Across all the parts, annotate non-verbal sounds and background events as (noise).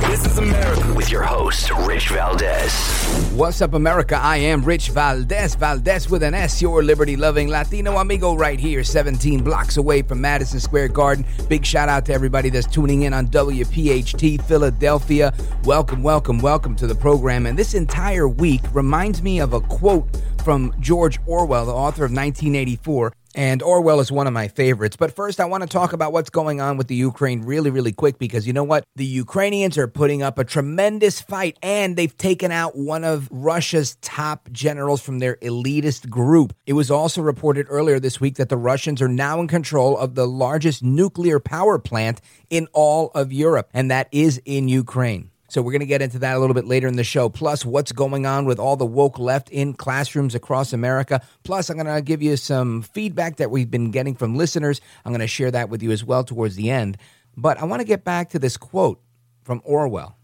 This is America with your host, Rich Valdes. What's up, America? I am Rich Valdes, Valdes with an S, your liberty loving Latino amigo right here, 17 blocks away from Madison Square Garden. Big shout out to everybody that's tuning in on WPHT Philadelphia. Welcome, welcome, welcome to the program. And this entire week reminds me of a quote from George Orwell, the author of 1984. And Orwell is one of my favorites. But first, I want to talk about what's going on with the Ukraine really, really quick because you know what? The Ukrainians are putting up a tremendous fight and they've taken out one of Russia's top generals from their elitist group. It was also reported earlier this week that the Russians are now in control of the largest nuclear power plant in all of Europe, and that is in Ukraine. So we're going to get into that a little bit later in the show. Plus, what's going on with all the woke left in classrooms across America. Plus, I'm going to give you some feedback that we've been getting from listeners. I'm going to share that with you as well towards the end. But I want to get back to this quote from Orwell.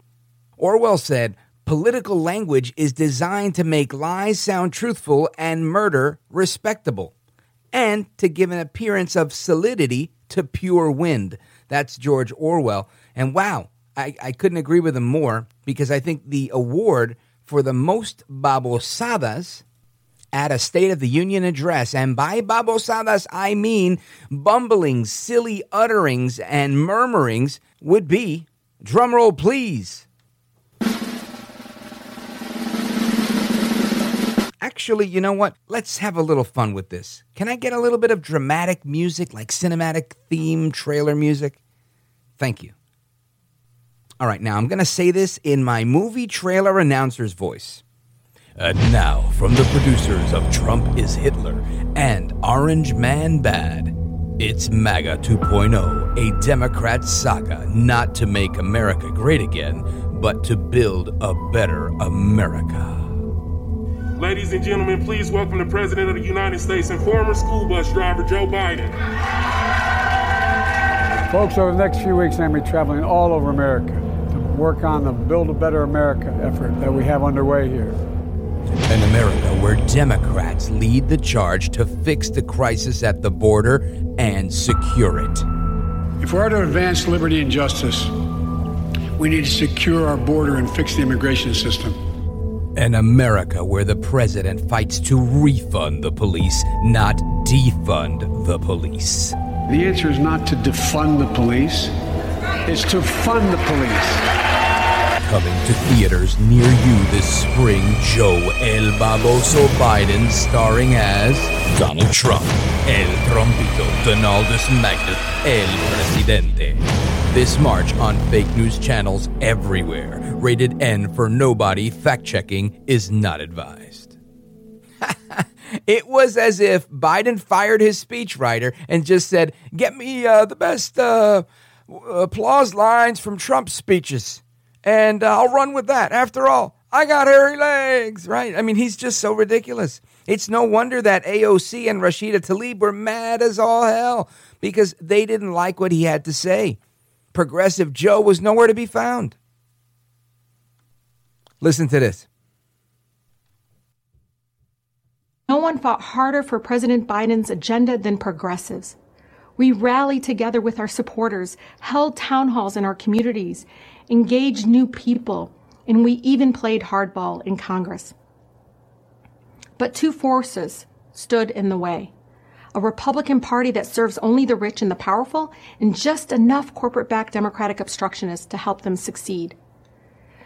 Orwell said, Political language is designed to make lies sound truthful and murder respectable, and to give an appearance of solidity to pure wind. That's George Orwell. And wow, I, I couldn't agree with him more because I think the award for the most babosadas at a State of the Union address, and by babosadas I mean bumbling, silly utterings and murmurings, would be drumroll please. Actually, you know what? Let's have a little fun with this. Can I get a little bit of dramatic music, like cinematic theme trailer music? Thank you. All right, now I'm going to say this in my movie trailer announcer's voice. And now, from the producers of Trump is Hitler and Orange Man Bad, it's MAGA 2.0, a Democrat saga not to make America great again, but to build a better America. Ladies and gentlemen, please welcome the President of the United States and former school bus driver, Joe Biden. Folks, over the next few weeks, I'm going to be traveling all over America to work on the Build a Better America effort that we have underway here. An America where Democrats lead the charge to fix the crisis at the border and secure it. If we're to advance liberty and justice, we need to secure our border and fix the immigration system. An America where the president fights to refund the police, not defund the police. The answer is not to defund the police, it's to fund the police. Coming to theaters near you this spring, Joe El Baboso Biden starring as Donald Trump, El Trompito, Donaldus Magnus, El Presidente. This March on fake news channels everywhere. Rated N for nobody. Fact checking is not advised. (laughs) it was as if Biden fired his speechwriter and just said, Get me uh, the best uh, applause lines from Trump's speeches, and uh, I'll run with that. After all, I got hairy legs, right? I mean, he's just so ridiculous. It's no wonder that AOC and Rashida Tlaib were mad as all hell because they didn't like what he had to say. Progressive Joe was nowhere to be found. Listen to this. No one fought harder for President Biden's agenda than progressives. We rallied together with our supporters, held town halls in our communities, engaged new people, and we even played hardball in Congress. But two forces stood in the way a Republican Party that serves only the rich and the powerful, and just enough corporate backed Democratic obstructionists to help them succeed.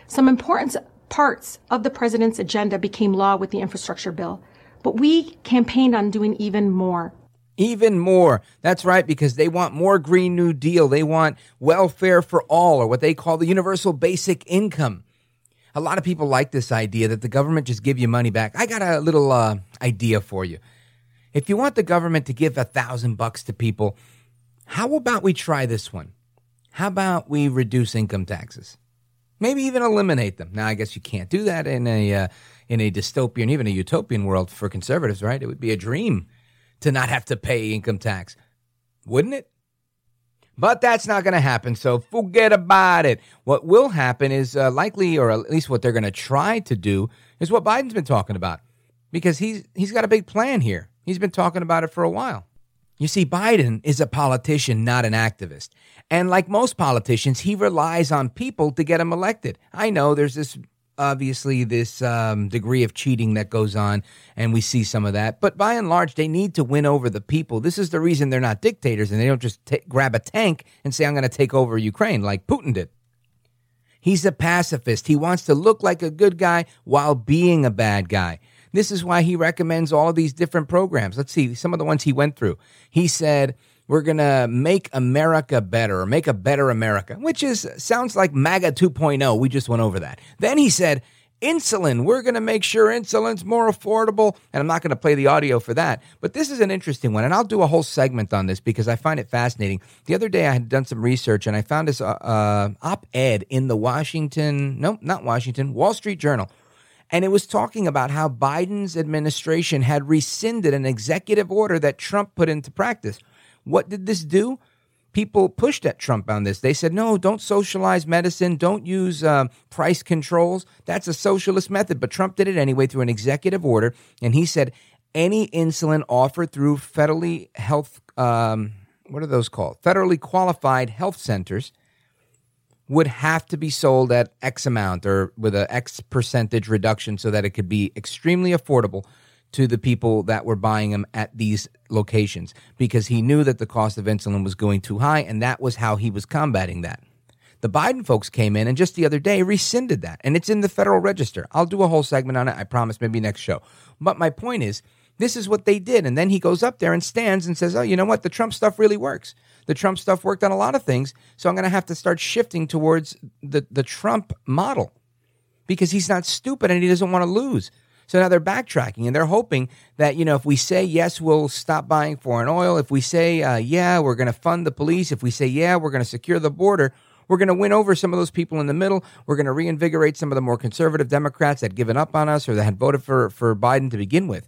Some important Parts of the president's agenda became law with the infrastructure bill, but we campaigned on doing even more. Even more. That's right, because they want more Green New Deal. They want welfare for all, or what they call the universal basic income. A lot of people like this idea that the government just give you money back. I got a little uh, idea for you. If you want the government to give a thousand bucks to people, how about we try this one? How about we reduce income taxes? Maybe even eliminate them. Now, I guess you can't do that in a uh, in a dystopian, even a utopian world for conservatives, right? It would be a dream to not have to pay income tax, wouldn't it? But that's not going to happen, so forget about it. What will happen is uh, likely, or at least what they're going to try to do, is what Biden's been talking about, because he's he's got a big plan here. He's been talking about it for a while. You see, Biden is a politician, not an activist. And like most politicians, he relies on people to get him elected. I know there's this obviously this um, degree of cheating that goes on, and we see some of that. But by and large, they need to win over the people. This is the reason they're not dictators, and they don't just t- grab a tank and say, I'm going to take over Ukraine like Putin did. He's a pacifist. He wants to look like a good guy while being a bad guy. This is why he recommends all of these different programs. Let's see some of the ones he went through. He said, we're going to make America better or make a better America, which is sounds like MAGA 2.0. We just went over that. Then he said, insulin, we're going to make sure insulin's more affordable. And I'm not going to play the audio for that. But this is an interesting one. And I'll do a whole segment on this because I find it fascinating. The other day I had done some research and I found this uh, uh, op ed in the Washington, no, not Washington, Wall Street Journal and it was talking about how Biden's administration had rescinded an executive order that Trump put into practice. What did this do? People pushed at Trump on this. They said, no, don't socialize medicine. Don't use uh, price controls. That's a socialist method. But Trump did it anyway through an executive order. And he said any insulin offered through federally health, um, what are those called? Federally qualified health centers would have to be sold at X amount or with a X percentage reduction so that it could be extremely affordable to the people that were buying them at these locations because he knew that the cost of insulin was going too high and that was how he was combating that. The Biden folks came in and just the other day rescinded that and it's in the Federal Register. I'll do a whole segment on it, I promise, maybe next show. But my point is, this is what they did. And then he goes up there and stands and says, Oh, you know what? The Trump stuff really works. The Trump stuff worked on a lot of things. So I'm going to have to start shifting towards the, the Trump model because he's not stupid and he doesn't want to lose. So now they're backtracking and they're hoping that, you know, if we say yes, we'll stop buying foreign oil. If we say, uh, yeah, we're going to fund the police. If we say, yeah, we're going to secure the border, we're going to win over some of those people in the middle. We're going to reinvigorate some of the more conservative Democrats that had given up on us or that had voted for, for Biden to begin with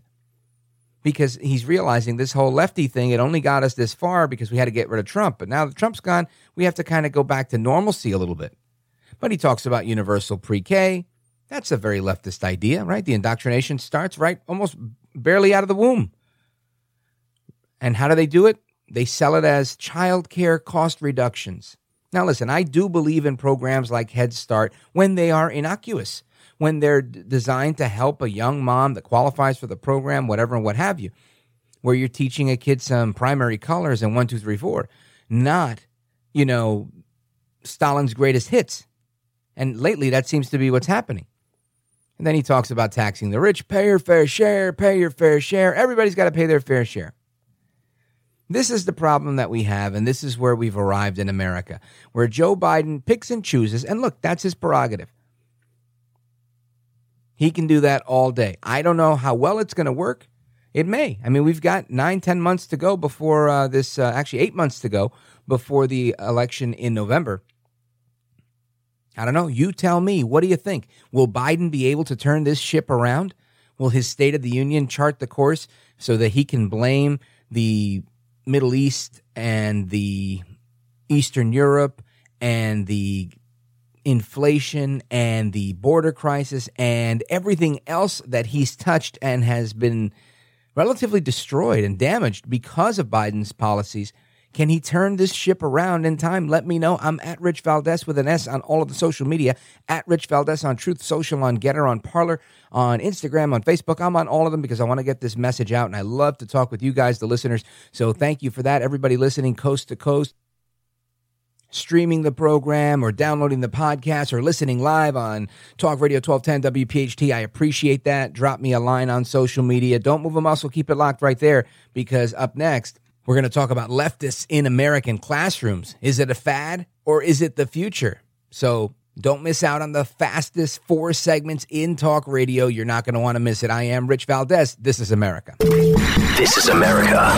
because he's realizing this whole lefty thing, it only got us this far because we had to get rid of Trump. But now that Trump's gone, we have to kind of go back to normalcy a little bit. But he talks about universal pre K. That's a very leftist idea, right? The indoctrination starts right almost barely out of the womb. And how do they do it? They sell it as child care cost reductions. Now, listen, I do believe in programs like Head Start when they are innocuous when they're d- designed to help a young mom that qualifies for the program, whatever and what have you, where you're teaching a kid some primary colors and one, two, three, four, not, you know, Stalin's greatest hits. And lately, that seems to be what's happening. And then he talks about taxing the rich. Pay your fair share, pay your fair share. Everybody's got to pay their fair share. This is the problem that we have, and this is where we've arrived in America, where Joe Biden picks and chooses. And look, that's his prerogative. He can do that all day. I don't know how well it's going to work. It may. I mean, we've got nine, ten months to go before uh, this, uh, actually, eight months to go before the election in November. I don't know. You tell me. What do you think? Will Biden be able to turn this ship around? Will his State of the Union chart the course so that he can blame the Middle East and the Eastern Europe and the inflation and the border crisis and everything else that he's touched and has been relatively destroyed and damaged because of Biden's policies. Can he turn this ship around in time? Let me know. I'm at Rich Valdes with an S on all of the social media. At Rich Valdes on Truth Social, on Gettr, on Parler, on Instagram, on Facebook. I'm on all of them because I want to get this message out and I love to talk with you guys, the listeners. So thank you for that. Everybody listening coast to coast. streaming the program or downloading the podcast or listening live on Talk Radio 1210 WPHT. I appreciate that. Drop me a line on social media. Don't move a muscle. Keep it locked right there because up next, we're going to talk about leftists in American classrooms. Is it a fad or is it the future? So don't miss out on the fastest four segments in talk radio. You're not going to want to miss it. I am Rich Valdes. This is America. This is America.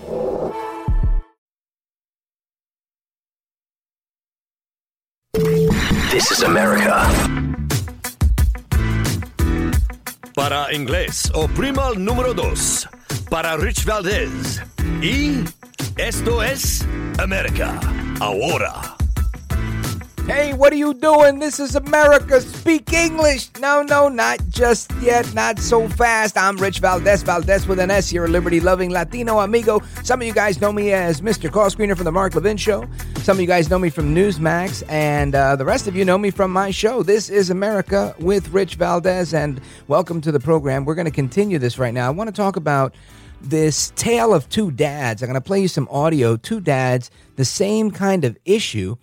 This is America. Para inglés, oprima el número dos. Para Rich Valdez. Y esto es América. Ahora. Hey, what are you doing? This is America. Speak English. No, no, not just yet. Not so fast. I'm Rich Valdes, Valdes with an S. You're a liberty loving Latino amigo. Some of you guys know me as Mr. Call Screener from The Mark Levin Show. Some of you guys know me from Newsmax. And uh, the rest of you know me from my show. This is America with Rich Valdes. And welcome to the program. We're going to continue this right now. I want to talk about this tale of two dads. I'm going to play you some audio. Two dads, the same kind of issue.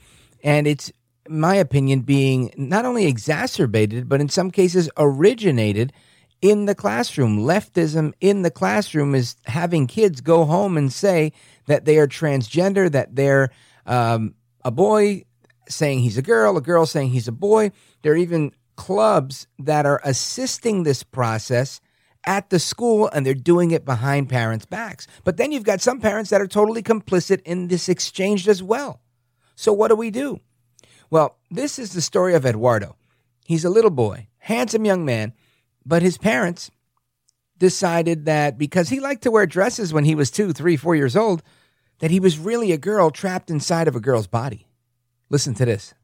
And it's my opinion, being not only exacerbated, but in some cases originated in the classroom. Leftism in the classroom is having kids go home and say that they are transgender, that they're um, a boy saying he's a girl, a girl saying he's a boy. There are even clubs that are assisting this process at the school and they're doing it behind parents' backs. But then you've got some parents that are totally complicit in this exchange as well. So what do we do? Well, this is the story of Eduardo. He's a little boy, handsome young man, but his parents decided that because he liked to wear dresses when he was two, three, four years old, that he was really a girl trapped inside of a girl's body. Listen to this.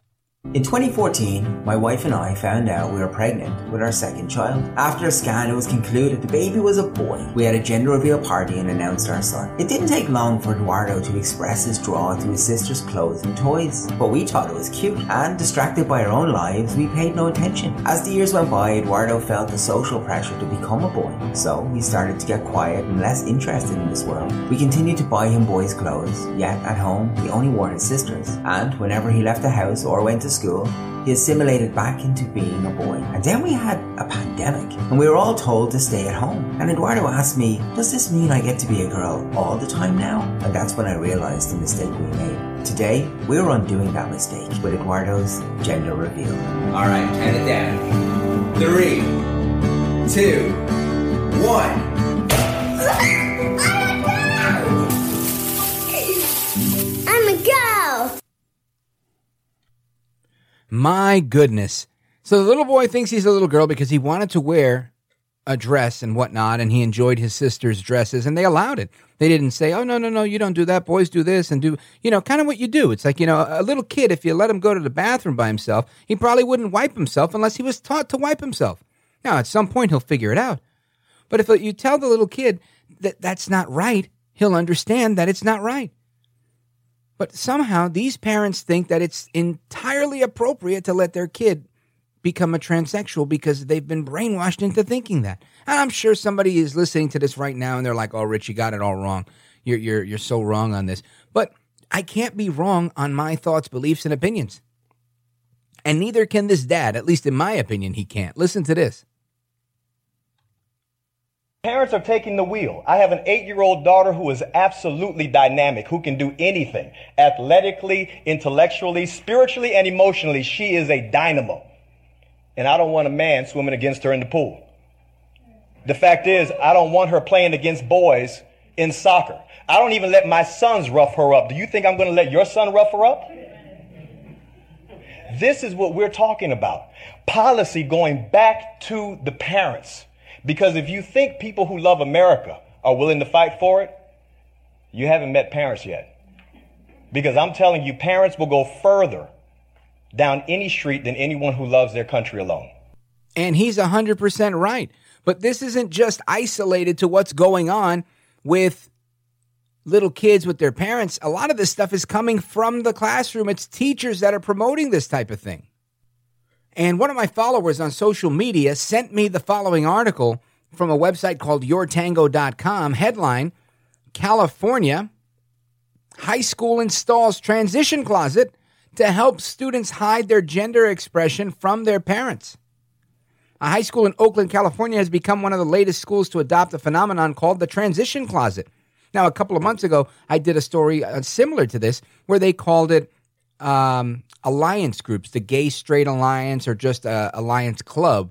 In 2014, my wife and I found out we were pregnant with our second child. After a scan, it was concluded the baby was a boy. We had a gender reveal party and announced our son. It didn't take long for Eduardo to express his draw to his sister's clothes and toys, but we thought it was cute, and distracted by our own lives, we paid no attention. As the years went by, Eduardo felt the social pressure to become a boy, so he started to get quiet and less interested in this world. We continued to buy him boys' clothes, yet at home, he only wore his sister's, and whenever he left the house or went to school, he assimilated back into being a boy. And then we had a pandemic, and we were all told to stay at home. And Eduardo asked me, Does this mean I get to be a girl all the time now? And that's when I realized the mistake we made. Today, we're undoing that mistake with Eduardo's gender reveal. All right, count it down. Three, two, one. My goodness. So the little boy thinks he's a little girl because he wanted to wear a dress and whatnot, and he enjoyed his sister's dresses, and they allowed it. They didn't say, oh, no, no, no, you don't do that. Boys do this and do, you know, kind of what you do. It's like, you know, a little kid, if you let him go to the bathroom by himself, he probably wouldn't wipe himself unless he was taught to wipe himself. Now, at some point, he'll figure it out. But if you tell the little kid that that's not right, he'll understand that it's not right. But somehow these parents think that it's entirely appropriate to let their kid become a transsexual because they've been brainwashed into thinking that. And I'm sure somebody is listening to this right now and they're like, "Oh, Rich, you got it all wrong. You're you're you're so wrong on this." But I can't be wrong on my thoughts, beliefs, and opinions. And neither can this dad, at least in my opinion, he can't. Listen to this. Parents are taking the wheel. I have an eight year old daughter who is absolutely dynamic, who can do anything athletically, intellectually, spiritually, and emotionally. She is a dynamo. And I don't want a man swimming against her in the pool. The fact is, I don't want her playing against boys in soccer. I don't even let my sons rough her up. Do you think I'm going to let your son rough her up? This is what we're talking about. Policy going back to the parents. Because if you think people who love America are willing to fight for it, you haven't met parents yet. Because I'm telling you, parents will go further down any street than anyone who loves their country alone. And he's 100% right. But this isn't just isolated to what's going on with little kids with their parents. A lot of this stuff is coming from the classroom. It's teachers that are promoting this type of thing. And one of my followers on social media sent me the following article from a website called yourtango.com. Headline California High School installs transition closet to help students hide their gender expression from their parents. A high school in Oakland, California has become one of the latest schools to adopt a phenomenon called the transition closet. Now, a couple of months ago, I did a story uh, similar to this where they called it um, alliance groups, the Gay Straight Alliance or just a Alliance Club,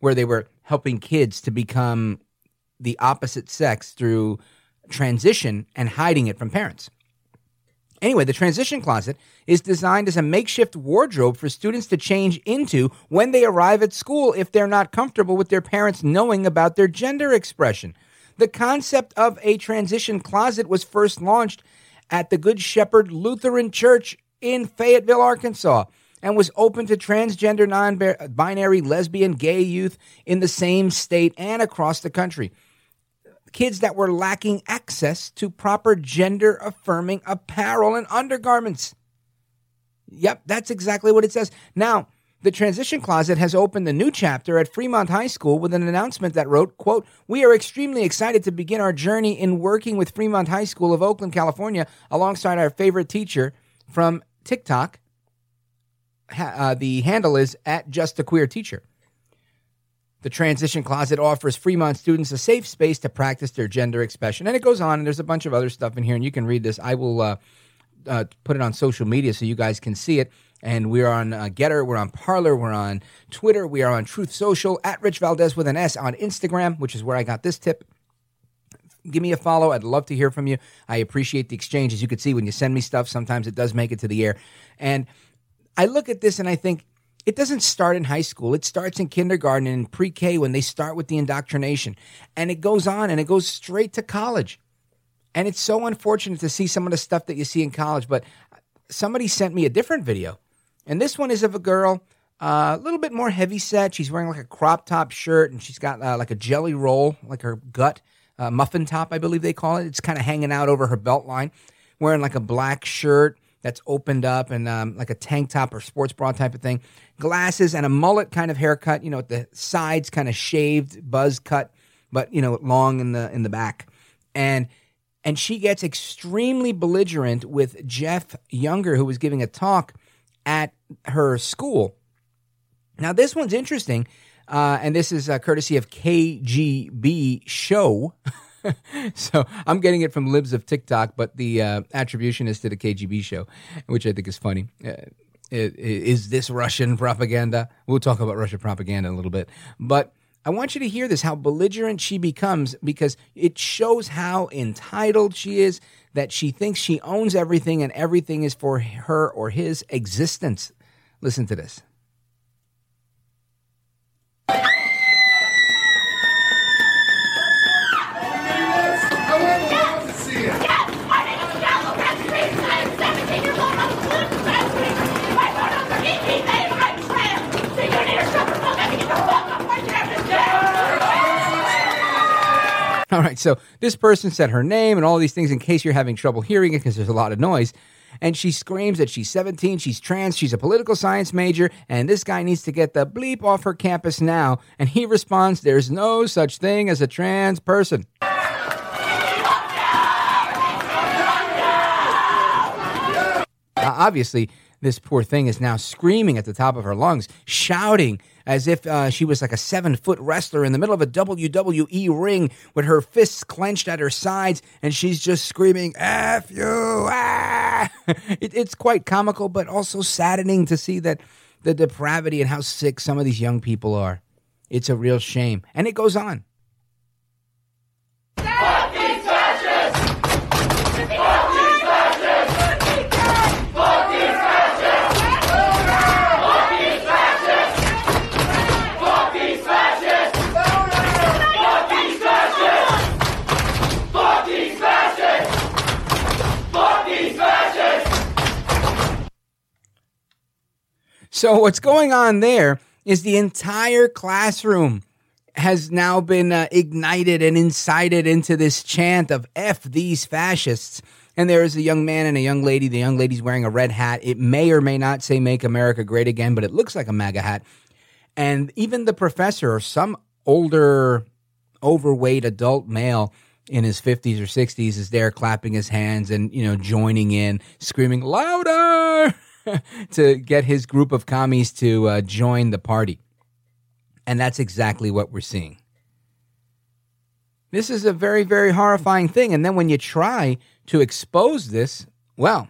where they were helping kids to become the opposite sex through transition and hiding it from parents. Anyway, the transition closet is designed as a makeshift wardrobe for students to change into when they arrive at school if they're not comfortable with their parents knowing about their gender expression. The concept of a transition closet was first launched at the Good Shepherd Lutheran Church in Fayetteville, Arkansas, and was open to transgender, non binary, lesbian, gay youth in the same state and across the country. Kids that were lacking access to proper gender affirming apparel and undergarments. Yep, that's exactly what it says. Now, the transition closet has opened a new chapter at Fremont High School with an announcement that wrote, quote, "We are extremely excited to begin our journey in working with Fremont High School of Oakland, California, alongside our favorite teacher from TikTok. Uh, the handle is at just a queer teacher. The transition closet offers Fremont students a safe space to practice their gender expression, and it goes on. And there's a bunch of other stuff in here, and you can read this. I will uh, uh, put it on social media so you guys can see it. And we're on uh, Gettr, we're on Parler, we're on Twitter, we are on Truth Social, at Rich Valdes with an S on Instagram, which is where I got this tip. Give me a follow. I'd love to hear from you. I appreciate the exchange. As you can see, when you send me stuff, sometimes it does make it to the air. And I look at this and I think it doesn't start in high school. It starts in kindergarten and pre K when they start with the indoctrination. And it goes on and it goes straight to college. And it's so unfortunate to see some of the stuff that you see in college. But somebody sent me a different video and this one is of a girl, uh, a little bit more heavy set. She's wearing like a crop top shirt and she's got uh, like a jelly roll, like her gut, uh, muffin top, I believe they call it. It's kind of hanging out over her belt line, wearing like a black shirt that's opened up and um, like a tank top or sports bra type of thing. Glasses and a mullet kind of haircut, you know, the sides kind of shaved, buzz cut, but you know, long in the in the back. And and she gets extremely belligerent with Jeff Younger, who was giving a talk at her school. Now, this one's interesting, uh, and this is uh, courtesy of KGB Show. (laughs) so I'm getting it from libs of TikTok, but the uh, attribution is to the KGB Show, which I think is funny. Uh, is this Russian propaganda? We'll talk about Russian propaganda in a little bit, but I want you to hear this how belligerent she becomes because it shows how entitled she is, that she thinks she owns everything and everything is for her or his existence. Listen to this. (laughs) All right, so this person said her name and all these things in case you're having trouble hearing it because there's a lot of noise. and she screams that she's 17, she's trans, she's a political science major, and this guy needs to get the bleep off her campus now. And he responds, There's no such thing as a trans person. Uh, obviously, this poor thing is now screaming at the top of her lungs, shouting as if uh, she was like a seven foot wrestler in the middle of a WWE ring with her fists clenched at her sides, and she's just screaming, F you! Ah! (laughs) It, it's quite comical, but also saddening to see that the depravity and how sick some of these young people are. It's a real shame. And it goes on. So what's going on there is the entire classroom has now been uh, ignited and incited into this chant of F these fascists. And there is a young man and a young lady. The young lady's wearing a red hat. It may or may not say Make America Great Again, but it looks like a MAGA hat. And even the professor or some older, overweight adult male in his 50s or 60s is there clapping his hands and, you know, joining in, screaming louder. (laughs) to get his group of commies to uh, join the party. And that's exactly what we're seeing. This is a very, very horrifying thing. And then when you try to expose this, well,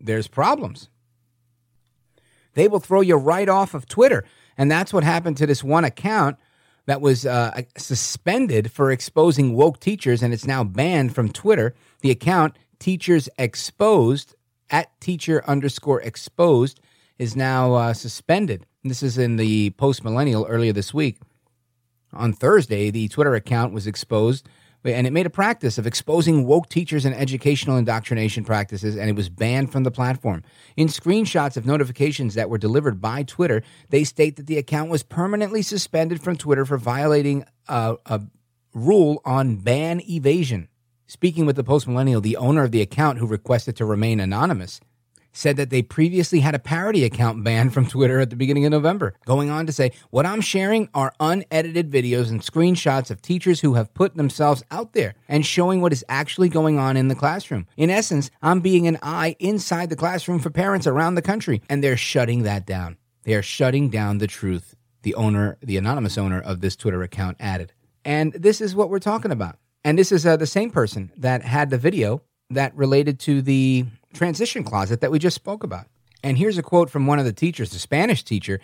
there's problems. They will throw you right off of Twitter. And that's what happened to this one account that was uh, suspended for exposing woke teachers, and it's now banned from Twitter. The account Teachers Exposed at teacher underscore exposed is now uh, suspended. This is in the post millennial earlier this week. On Thursday, the Twitter account was exposed, and it made a practice of exposing woke teachers and educational indoctrination practices, and it was banned from the platform. In screenshots of notifications that were delivered by Twitter, they state that the account was permanently suspended from Twitter for violating a, a rule on ban evasion. Speaking with the Post Millennial, the owner of the account who requested to remain anonymous said that they previously had a parody account banned from Twitter at the beginning of November, going on to say, What I'm sharing are unedited videos and screenshots of teachers who have put themselves out there and showing what is actually going on in the classroom. In essence, I'm being an eye inside the classroom for parents around the country, and they're shutting that down. They are shutting down the truth, the owner, the anonymous owner of this Twitter account added. And this is what we're talking about. And this is uh, the same person that had the video that related to the transition closet that we just spoke about. And here's a quote from one of the teachers, the Spanish teacher.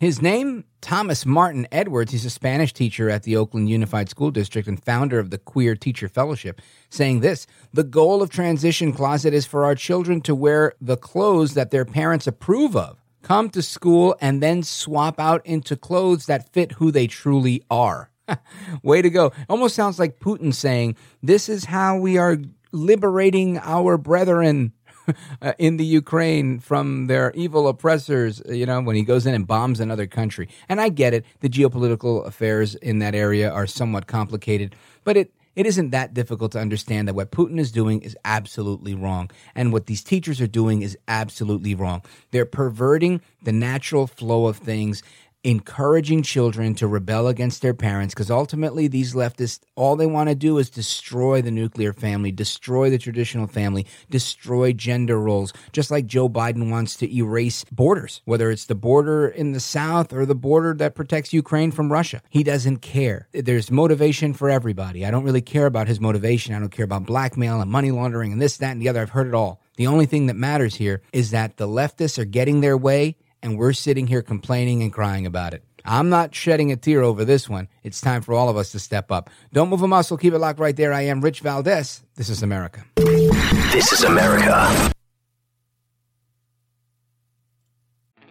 His name, Thomas Martin Edwards. He's a Spanish teacher at the Oakland Unified School District and founder of the Queer Teacher Fellowship, saying this The goal of Transition Closet is for our children to wear the clothes that their parents approve of, come to school, and then swap out into clothes that fit who they truly are. (laughs) Way to go. Almost sounds like Putin saying, This is how we are liberating our brethren (laughs) uh, in the Ukraine from their evil oppressors, you know, when he goes in and bombs another country. And I get it. The geopolitical affairs in that area are somewhat complicated, but it, it isn't that difficult to understand that what Putin is doing is absolutely wrong. And what these teachers are doing is absolutely wrong. They're perverting the natural flow of things encouraging children to rebel against their parents because ultimately these leftists all they want to do is destroy the nuclear family destroy the traditional family destroy gender roles just like joe biden wants to erase borders whether it's the border in the south or the border that protects ukraine from russia. He doesn't care. There's motivation for everybody. I don't really care about his motivation. I don't care about blackmail and money laundering and this that and the other. I've heard it all. The only thing that matters here is that the leftists are getting their way and we're sitting here complaining and crying about it. I'm not shedding a tear over this one. It's time for all of us to step up. Don't move a muscle. Keep it locked right there. I am Rich Valdes. This is America. This is America.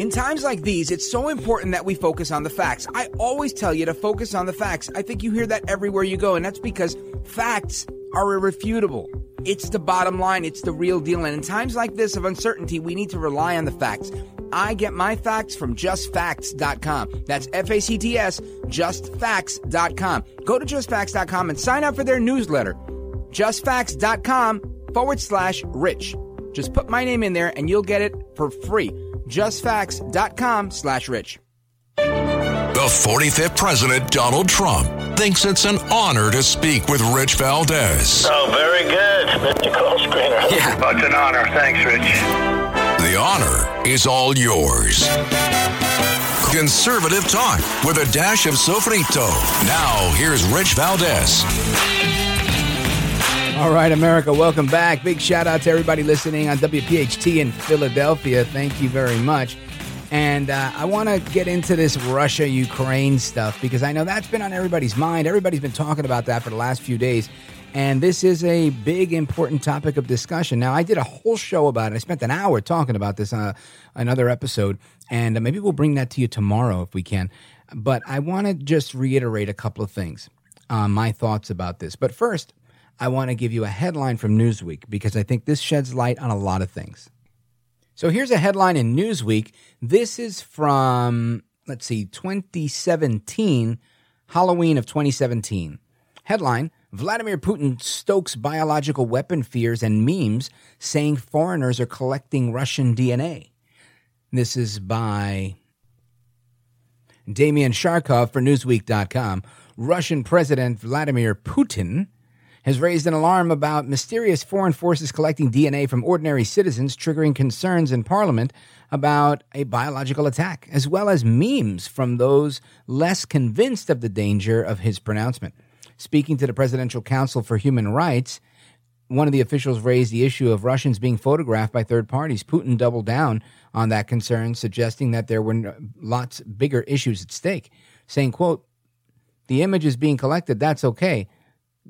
In times like these, it's so important that we focus on the facts. I always tell you to focus on the facts. I think you hear that everywhere you go, and that's because facts are irrefutable. It's the bottom line, it's the real deal. And in times like this of uncertainty, we need to rely on the facts. I get my facts from justfacts.com. That's F A C T S, justfacts.com. Go to justfacts.com and sign up for their newsletter. Justfacts.com forward slash rich. Just put my name in there and you'll get it for free justfacts.com slash rich. The 45th President, Donald Trump, thinks it's an honor to speak with Rich Valdes. Oh, very good, Mr. Call Screener. Yeah. Oh, it's an honor. Thanks, Rich. The honor is all yours. Conservative talk with a dash of sofrito. Now, here's Rich Valdes. All right, America, welcome back. Big shout out to everybody listening on WPHT in Philadelphia. Thank you very much. And uh, I want to get into this Russia Ukraine stuff because I know that's been on everybody's mind. Everybody's been talking about that for the last few days. And this is a big, important topic of discussion. Now, I did a whole show about it. I spent an hour talking about this on uh, another episode. And uh, maybe we'll bring that to you tomorrow if we can. But I want to just reiterate a couple of things, uh, my thoughts about this. But first, I want to give you a headline from Newsweek because I think this sheds light on a lot of things. So here's a headline in Newsweek. This is from, let's see, 2017, Halloween of 2017. Headline Vladimir Putin stokes biological weapon fears and memes, saying foreigners are collecting Russian DNA. This is by Damien Sharkov for Newsweek.com. Russian President Vladimir Putin has raised an alarm about mysterious foreign forces collecting DNA from ordinary citizens, triggering concerns in Parliament about a biological attack, as well as memes from those less convinced of the danger of his pronouncement. Speaking to the Presidential Council for Human Rights, one of the officials raised the issue of Russians being photographed by third parties. Putin doubled down on that concern, suggesting that there were lots bigger issues at stake, saying, quote, the images being collected, that's okay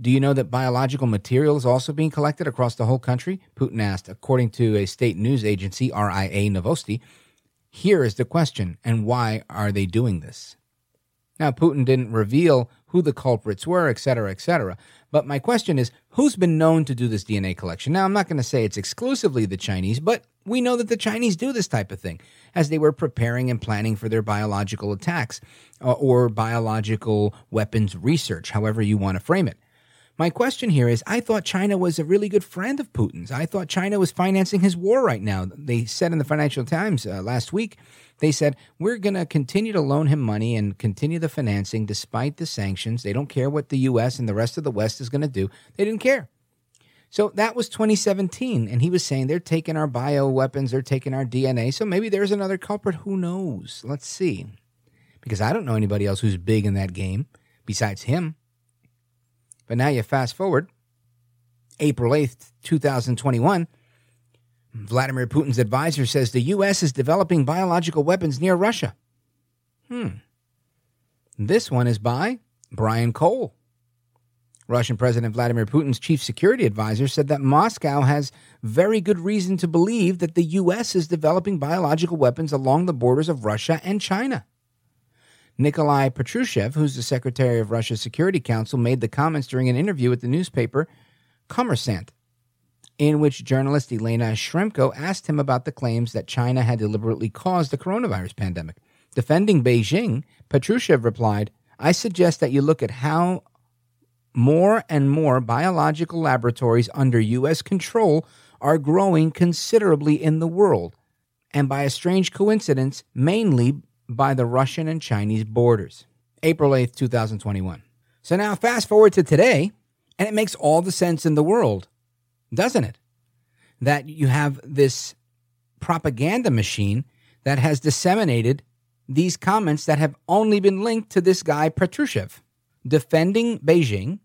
do you know that biological material is also being collected across the whole country? Putin asked, according to a state news agency, RIA Novosti. Here is the question, and why are they doing this? Now, Putin didn't reveal who the culprits were, etc., etc. But my question is, who's been known to do this DNA collection? Now, I'm not going to say it's exclusively the Chinese, but we know that the Chinese do this type of thing as they were preparing and planning for their biological attacks uh, or biological weapons research, however you want to frame it. My question here is I thought China was a really good friend of Putin's. I thought China was financing his war right now. They said in the Financial Times uh, last week, they said, we're going to continue to loan him money and continue the financing despite the sanctions. They don't care what the U.S. and the rest of the West is going to do. They didn't care. So that was 2017. And he was saying they're taking our bio weapons, they're taking our DNA. So maybe there's another culprit. Who knows? Let's see. Because I don't know anybody else who's big in that game besides him. But now you fast forward, April 8th, 2021. Vladimir Putin's advisor says the U.S. is developing biological weapons near Russia. Hmm. This one is by Brian Cole. Russian President Vladimir Putin's chief security advisor said that Moscow has very good reason to believe that the U.S. is developing biological weapons along the borders of Russia and China. Nikolai Patrushev, who's the secretary of Russia's Security Council, made the comments during an interview with the newspaper Kommersant, in which journalist Elena Shremko asked him about the claims that China had deliberately caused the coronavirus pandemic. Defending Beijing, Patrushev replied, I suggest that you look at how more and more biological laboratories under U.S. control are growing considerably in the world, and by a strange coincidence, mainly by the Russian and Chinese borders. April 8th, 2021. So now fast forward to today, and it makes all the sense in the world, doesn't it? That you have this propaganda machine that has disseminated these comments that have only been linked to this guy, Patrushev, defending Beijing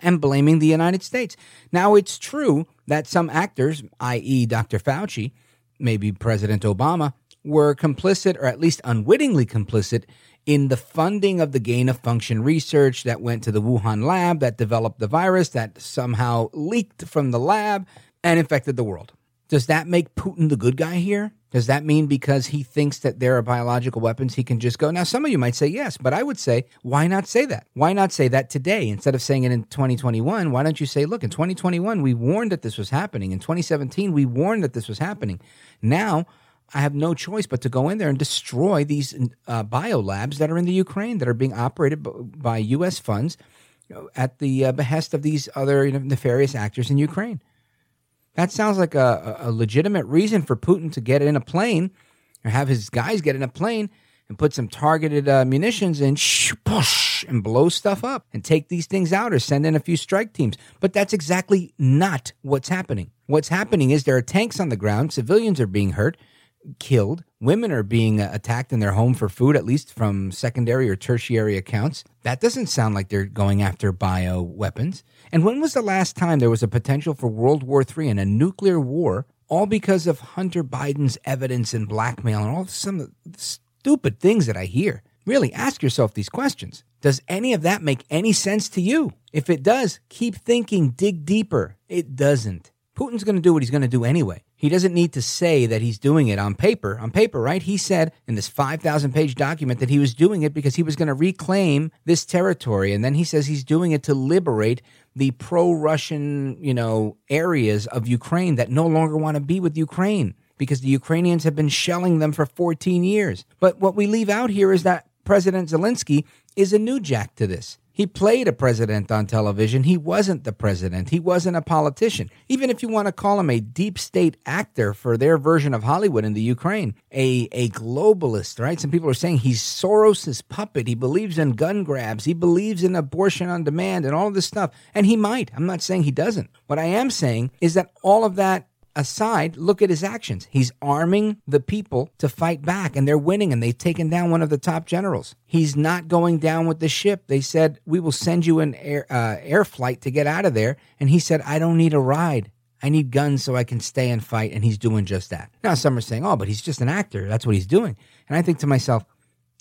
and blaming the United States. Now, it's true that some actors, i.e., Dr. Fauci, maybe President Obama, were complicit or at least unwittingly complicit in the funding of the gain of function research that went to the Wuhan lab that developed the virus that somehow leaked from the lab and infected the world. Does that make Putin the good guy here? Does that mean because he thinks that there are biological weapons, he can just go? Now, some of you might say yes, but I would say, why not say that? Why not say that today instead of saying it in 2021? Why don't you say, look, in 2021, we warned that this was happening. In 2017, we warned that this was happening. Now, I have no choice but to go in there and destroy these uh, biolabs that are in the Ukraine that are being operated by U.S. funds at the uh, behest of these other you know, nefarious actors in Ukraine. That sounds like a, a legitimate reason for Putin to get in a plane or have his guys get in a plane and put some targeted uh, munitions in push, and blow stuff up and take these things out or send in a few strike teams. But that's exactly not what's happening. What's happening is there are tanks on the ground, civilians are being hurt, killed. Women are being uh, attacked in their home for food, at least from secondary or tertiary accounts. That doesn't sound like they're going after bio weapons. And when was the last time there was a potential for World War III and a nuclear war, all because of Hunter Biden's evidence and blackmail and all some stupid things that I hear? Really, ask yourself these questions. Does any of that make any sense to you? If it does, keep thinking, dig deeper. It doesn't. Putin's going to do what he's going to do anyway. He doesn't need to say that he's doing it on paper. On paper, right? He said in this 5,000 page document that he was doing it because he was going to reclaim this territory. And then he says he's doing it to liberate the pro Russian, you know, areas of Ukraine that no longer want to be with Ukraine because the Ukrainians have been shelling them for 14 years. But what we leave out here is that President Zelensky is a new jack to this. He played a president on television. He wasn't the president. He wasn't a politician. Even if you want to call him a deep state actor for their version of Hollywood in the Ukraine, a, a globalist, right? Some people are saying he's Soros's puppet. He believes in gun grabs. He believes in abortion on demand and all this stuff. And he might. I'm not saying he doesn't. What I am saying is that all of that aside, look at his actions. He's arming the people to fight back, and they're winning, and they've taken down one of the top generals. He's not going down with the ship. They said, We will send you an air, uh, air flight to get out of there. And he said, I don't need a ride. I need guns so I can stay and fight. And he's doing just that. Now, some are saying, Oh, but he's just an actor. That's what he's doing. And I think to myself,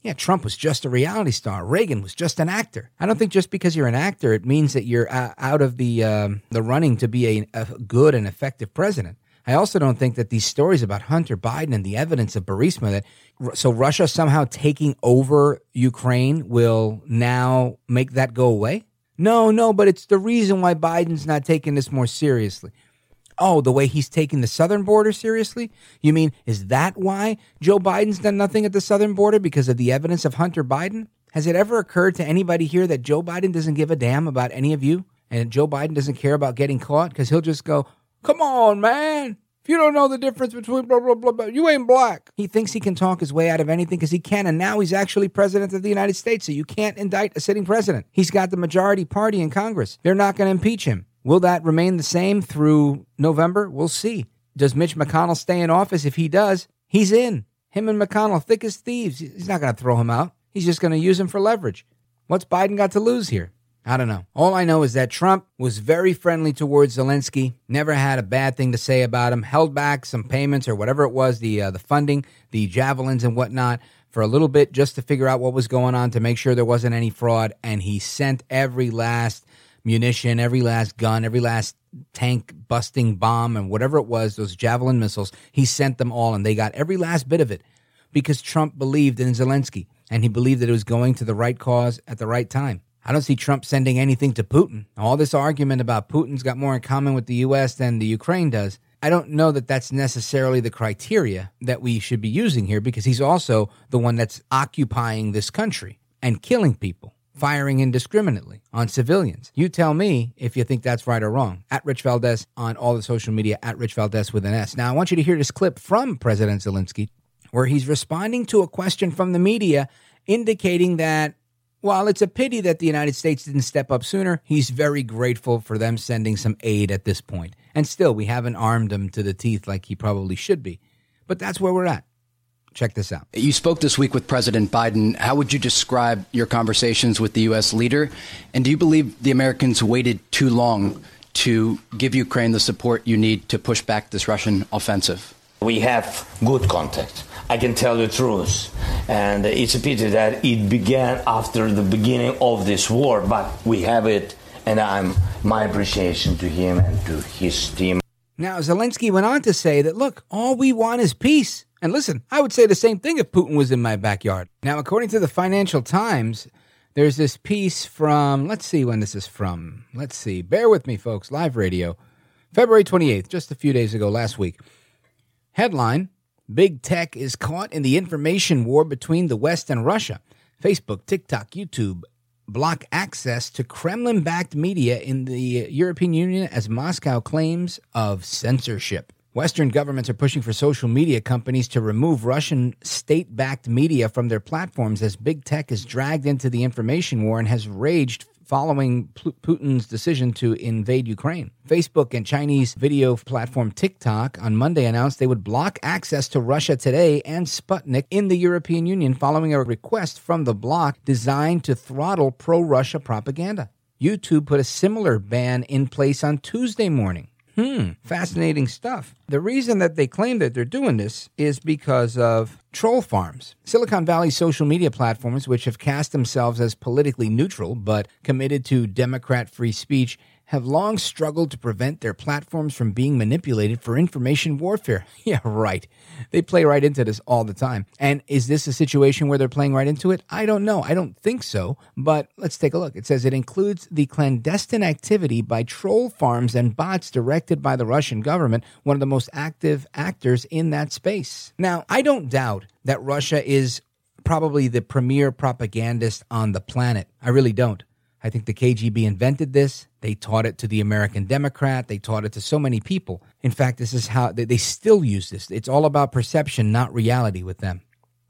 yeah, Trump was just a reality star. Reagan was just an actor. I don't think just because you're an actor, it means that you're uh, out of the um, the running to be a, a, good and effective president. I also don't think that these stories about Hunter Biden and the evidence of Burisma that so Russia somehow taking over Ukraine will now make that go away. No, no, but it's the reason why Biden's not taking this more seriously. Oh, the way he's taking the southern border seriously? You mean, is that why Joe Biden's done nothing at the southern border because of the evidence of Hunter Biden? Has it ever occurred to anybody here that Joe Biden doesn't give a damn about any of you? And Joe Biden doesn't care about getting caught because he'll just go, come on, man. If you don't know the difference between blah, blah, blah, blah, you ain't black. He thinks he can talk his way out of anything because he can. And now he's actually president of the United States. So you can't indict a sitting president. He's got the majority party in Congress. They're not going to impeach him. Will that remain the same through November? We'll see. Does Mitch McConnell stay in office? If he does, he's in. Him and McConnell, thick as thieves. He's not going to throw him out. He's just going to use him for leverage. What's Biden got to lose here? I don't know. All I know is that Trump was very friendly towards Zelensky, never had a bad thing to say about him, held back some payments or whatever it was, the uh, the funding, the javelins and whatnot for a little bit just to figure out what was going on to make sure there wasn't any fraud and he sent every last munition, every last gun, every last tank busting bomb, and whatever it was, those javelin missiles, he sent them all, and they got every last bit of it because Trump believed in Zelensky and he believed that it was going to the right cause at the right time. I don't see Trump sending anything to Putin. All this argument about Putin's got more in common with the U.S. than the Ukraine does. I don't know that that's necessarily the criteria that we should be using here because he's also the one that's occupying this country and killing people firing indiscriminately on civilians. You tell me if you think that's right or wrong. At Rich Valdes on all the social media, at Rich Valdes with an S. Now, I want you to hear this clip from President Zelensky where he's responding to a question from the media indicating that while it's a pity that the United States didn't step up sooner, he's very grateful for them sending some aid at this point. And still, we haven't armed him to the teeth like he probably should be. But that's where we're at. Check this out. You spoke this week with President Biden. How would you describe your conversations with the U.S. leader? And do you believe the Americans waited too long to give Ukraine the support you need to push back this Russian offensive? We have good contact. I can tell the truth. And it's a pity that it began after the beginning of this war, but we have it, and I'm my appreciation to him and to his team. Now, Zelensky went on to say that, look, all we want is peace. And listen, I would say the same thing if Putin was in my backyard. Now, according to the Financial Times, there's this piece from, let's see when this is from. Let's see. Bear with me, folks. Live radio. February 28th, just a few days ago, last week. Headline Big tech is caught in the information war between the West and Russia. Facebook, TikTok, YouTube block access to Kremlin backed media in the European Union as Moscow claims of censorship. Western governments are pushing for social media companies to remove Russian state backed media from their platforms as big tech is dragged into the information war and has raged following Putin's decision to invade Ukraine. Facebook and Chinese video platform TikTok on Monday announced they would block access to Russia Today and Sputnik in the European Union following a request from the bloc designed to throttle pro Russia propaganda. YouTube put a similar ban in place on Tuesday morning. Hmm, fascinating stuff. The reason that they claim that they're doing this is because of troll farms. Silicon Valley social media platforms, which have cast themselves as politically neutral but committed to Democrat free speech, have long struggled to prevent their platforms from being manipulated for information warfare. (laughs) yeah, right. They play right into this all the time. And is this a situation where they're playing right into it? I don't know. I don't think so. But let's take a look. It says it includes the clandestine activity by troll farms and bots directed by the Russian government, one of the most active actors in that space. Now, I don't doubt that Russia is probably the premier propagandist on the planet. I really don't. I think the KGB invented this. They taught it to the American Democrat. They taught it to so many people. In fact, this is how they, they still use this. It's all about perception, not reality with them.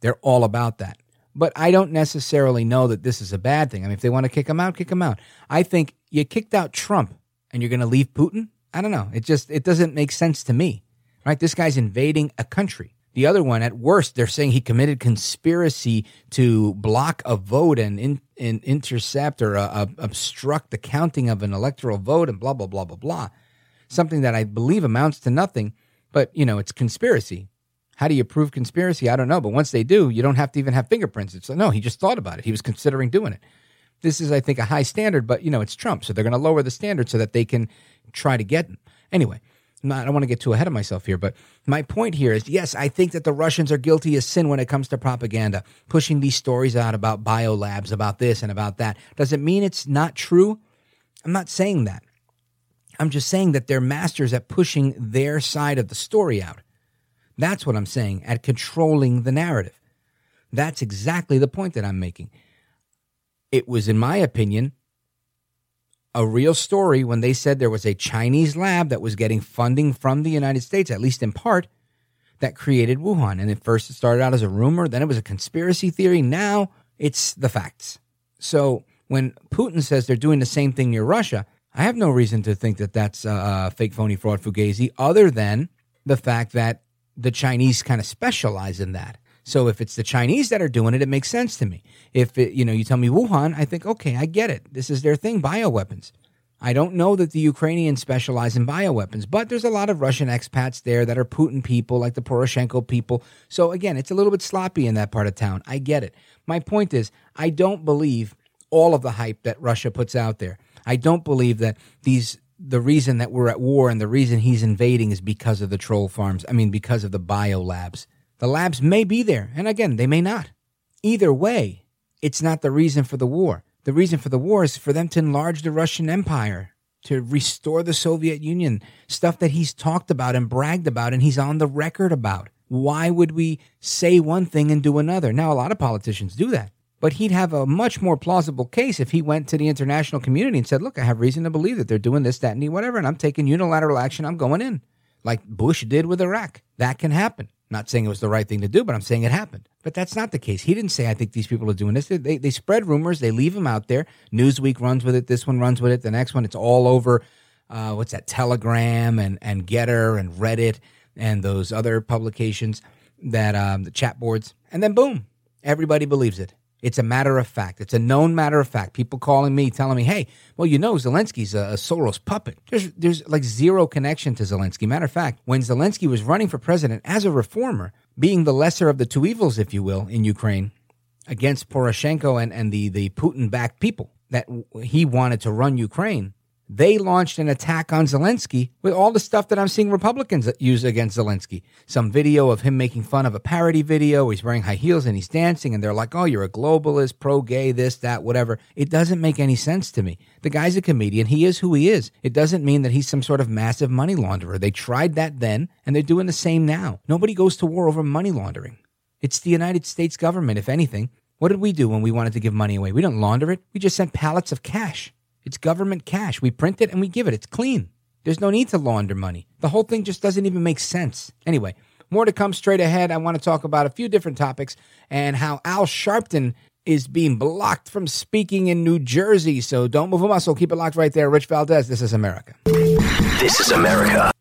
They're all about that. But I don't necessarily know that this is a bad thing. I mean, if they want to kick him out, kick him out. I think you kicked out Trump and you're going to leave Putin. I don't know. It just it doesn't make sense to me. Right? This guy's invading a country. The other one, at worst, they're saying he committed conspiracy to block a vote and, in, and intercept or uh, uh, obstruct the counting of an electoral vote and blah, blah, blah, blah, blah. Something that I believe amounts to nothing, but, you know, it's conspiracy. How do you prove conspiracy? I don't know. But once they do, you don't have to even have fingerprints. It's no, he just thought about it. He was considering doing it. This is, I think, a high standard, but, you know, it's Trump. So they're going to lower the standard so that they can try to get him. Anyway, I don't want to get too ahead of myself here, but my point here is yes, I think that the Russians are guilty of sin when it comes to propaganda, pushing these stories out about biolabs, about this and about that. Does it mean it's not true? I'm not saying that. I'm just saying that they're masters at pushing their side of the story out. That's what I'm saying, at controlling the narrative. That's exactly the point that I'm making. It was, in my opinion, a real story when they said there was a Chinese lab that was getting funding from the United States, at least in part, that created Wuhan. And at first it started out as a rumor, then it was a conspiracy theory. Now it's the facts. So when Putin says they're doing the same thing near Russia, I have no reason to think that that's a fake, phony, fraud, fugazi, other than the fact that the Chinese kind of specialize in that. So if it's the Chinese that are doing it, it makes sense to me. If it, you know, you tell me Wuhan, I think, okay, I get it. This is their thing, bioweapons. I don't know that the Ukrainians specialize in bioweapons, but there's a lot of Russian expats there that are Putin people, like the Poroshenko people. So again, it's a little bit sloppy in that part of town. I get it. My point is, I don't believe all of the hype that Russia puts out there. I don't believe that these the reason that we're at war and the reason he's invading is because of the troll farms. I mean, because of the bio labs. The labs may be there, and again, they may not. Either way, it's not the reason for the war. The reason for the war is for them to enlarge the Russian Empire, to restore the Soviet Union, stuff that he's talked about and bragged about and he's on the record about. Why would we say one thing and do another? Now, a lot of politicians do that. But he'd have a much more plausible case if he went to the international community and said, Look, I have reason to believe that they're doing this, that, and the whatever, and I'm taking unilateral action. I'm going in, like Bush did with Iraq. That can happen. Not saying it was the right thing to do, but I'm saying it happened. But that's not the case. He didn't say, I think these people are doing this. They, they spread rumors, they leave them out there. Newsweek runs with it, this one runs with it, the next one, it's all over. Uh, what's that? Telegram and, and Gettr and Reddit and those other publications that um, the chat boards. And then boom, everybody believes it. It's a matter of fact. It's a known matter of fact. People calling me, telling me, "Hey, well, you know, Zelensky's a, a, Soros puppet." There's there's like zero connection to Zelensky. Matter of fact, when Zelensky was running for president as a reformer, being the lesser of the two evils, if you will, in Ukraine, against Poroshenko and and the the Putin-backed people that he wanted to run Ukraine, they launched an attack on Zelensky with all the stuff that I'm seeing Republicans use against Zelensky. Some video of him making fun of a parody video. He's wearing high heels and he's dancing, and they're like, oh, you're a globalist, pro gay, this, that, whatever. It doesn't make any sense to me. The guy's a comedian. He is who he is. It doesn't mean that he's some sort of massive money launderer. They tried that then, and they're doing the same now. Nobody goes to war over money laundering. It's the United States government, if anything. What did we do when we wanted to give money away? We didn't launder it. We just sent pallets of cash. It's government cash. We print it and we give it. It's clean. There's no need to launder money. The whole thing just doesn't even make sense. Anyway, more to come straight ahead. I want to talk about a few different topics and how Al Sharpton is being blocked from speaking in New Jersey. So don't move a muscle. Keep it locked right there. Rich Valdes, this is America. This is America.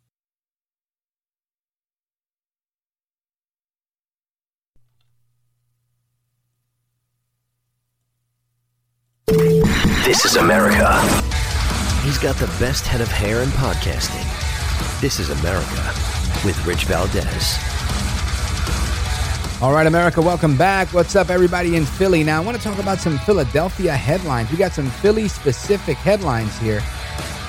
This is America. He's got the best head of hair in podcasting. This is America with Rich Valdes. All right, America, welcome back. What's up, everybody in Philly? Now, I want to talk about some Philadelphia headlines. We got some Philly specific headlines here.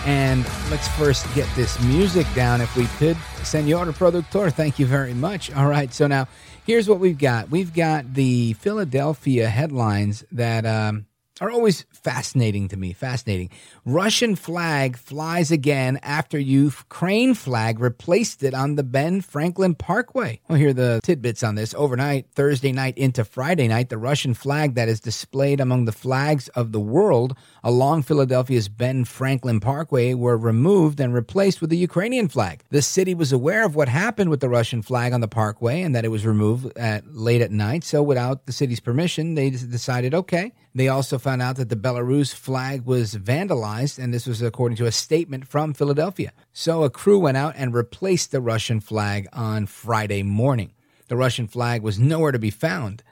And let's first get this music down, if we could. Senor Productor, thank you very much. All right, so now here's what we've got. We've got the Philadelphia headlines that um, are always fascinating to me. Fascinating. Russian flag flies again after Ukraine flag replaced it on the Ben Franklin Parkway. We'll hear the tidbits on this. Overnight, Thursday night into Friday night, the Russian flag that is displayed among the flags of the world along Philadelphia's Ben Franklin Parkway were removed and replaced with the Ukrainian flag. The city was aware of what happened with the Russian flag on the parkway and that it was removed at late at night. So, without the city's permission, they decided, okay. They also found out that the Belarus flag was vandalized, and this was according to a statement from Philadelphia. So, a crew went out and replaced the Russian flag on Friday morning. The Russian flag was nowhere to be found.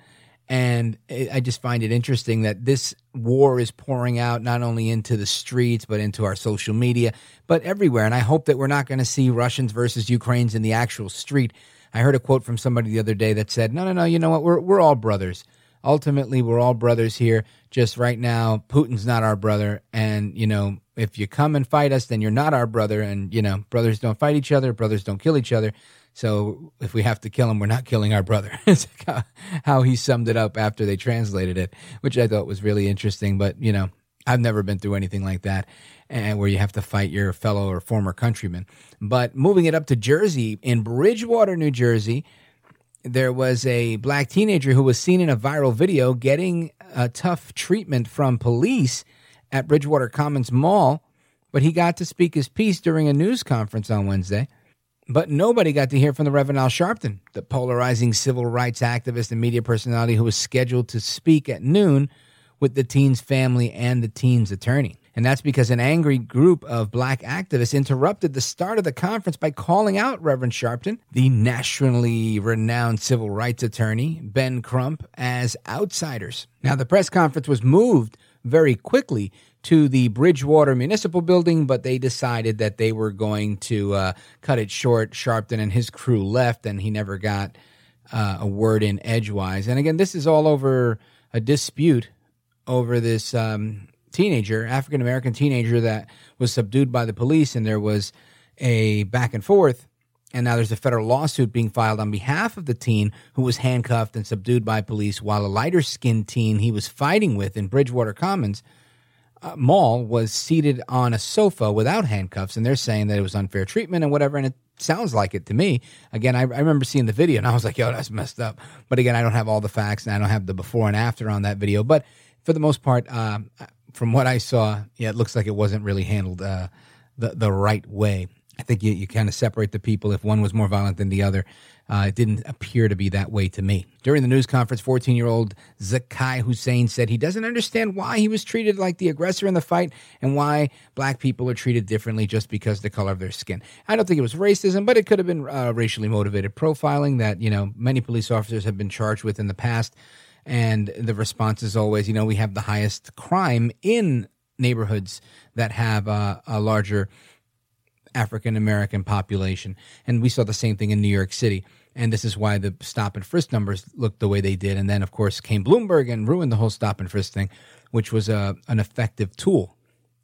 And I just find it interesting that this war is pouring out not only into the streets, but into our social media, but everywhere. And I hope that we're not going to see Russians versus Ukrainians in the actual street. I heard a quote from somebody the other day that said, no, no, no, you know what? We're, we're all brothers. Ultimately, we're all brothers here. Just right now, Putin's not our brother. And, you know, if you come and fight us, then you're not our brother. And, you know, brothers don't fight each other, brothers don't kill each other. So if we have to kill him, we're not killing our brother. (laughs) it's how he summed it up after they translated it, which I thought was really interesting. But, you know, I've never been through anything like that and where you have to fight your fellow or former countrymen. But moving it up to Jersey, in Bridgewater, New Jersey, there was a black teenager who was seen in a viral video getting a tough treatment from police at Bridgewater Commons Mall, but he got to speak his piece during a news conference on Wednesday. But nobody got to hear from the Reverend Al Sharpton, the polarizing civil rights activist and media personality who was scheduled to speak at noon with the teen's family and the teen's attorney. And that's because an angry group of black activists interrupted the start of the conference by calling out Reverend Sharpton, the nationally renowned civil rights attorney, Ben Crump, as outsiders. Now, the press conference was moved very quickly to the Bridgewater Municipal Building, but they decided that they were going to uh, cut it short. Sharpton and his crew left, and he never got uh, a word in edgewise. And again, this is all over a dispute over this um, teenager, African American teenager, that was subdued by the police, and there was a back and forth. And now there's a federal lawsuit being filed on behalf of the teen who was handcuffed and subdued by police, while a lighter skinned teen he was fighting with in Bridgewater Commons uh, Mall was seated on a sofa without handcuffs. And they're saying that it was unfair treatment and whatever. And it sounds like it to me. Again, I, I remember seeing the video and I was like, yo, that's messed up. But again, I don't have all the facts and I don't have the before and after on that video. But for the most part, um, from what I saw, yeah, it looks like it wasn't really handled uh, the, the right way. I think you, you kind of separate the people if one was more violent than the other. Uh, it didn't appear to be that way to me. During the news conference, 14 year old Z'Kye Husain said he doesn't understand why he was treated like the aggressor in the fight and why black people are treated differently just because the color of their skin. I don't think it was racism, but it could have been uh, racially motivated profiling that, you know, many police officers have been charged with in the past. And the response is always, you know, we have the highest crime in neighborhoods that have uh, a larger African American population. And we saw the same thing in New York City. And this is why the stop and frisk numbers looked the way they did. And then, of course, came Bloomberg and ruined the whole stop and frisk thing, which was a, an effective tool.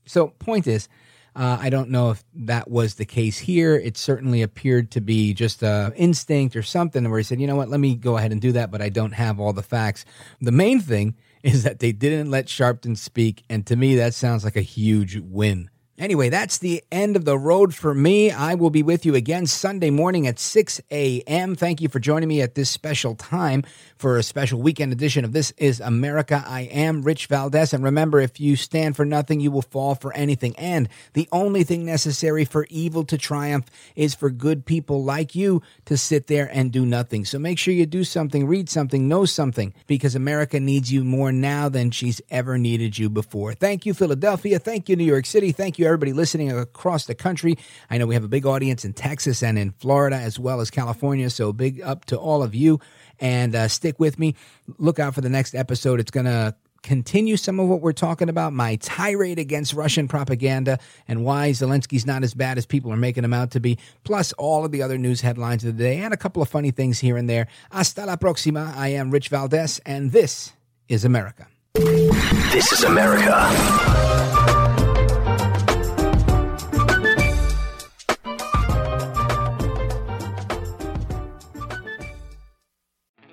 So, point is, uh, I don't know if that was the case here. It certainly appeared to be just a instinct or something where he said, you know what, let me go ahead and do that, but I don't have all the facts. The main thing (laughs) is that they didn't let Sharpton speak. And to me, that sounds like a huge win. Anyway, that's the end of the road for me. I will be with you again Sunday morning at 6 a.m. Thank you for joining me at this special time for a special weekend edition of This is America. I am Rich Valdes. And remember, if you stand for nothing, you will fall for anything. And the only thing necessary for evil to triumph is for good people like you to sit there and do nothing. So make sure you do something, read something, know something, because America needs you more now than she's ever needed you before. Thank you, Philadelphia. Thank you, New York City. Thank you, everybody listening across the country. I know we have a big audience in Texas and in Florida as well as California. So big up to all of you. And uh, stick with me. Look out for the next episode. It's going to continue some of what we're talking about my tirade against Russian propaganda and why Zelensky's not as bad as people are making him out to be, plus all of the other news headlines of the day and a couple of funny things here and there. Hasta la próxima. I am Rich Valdes, and this is America. This is America.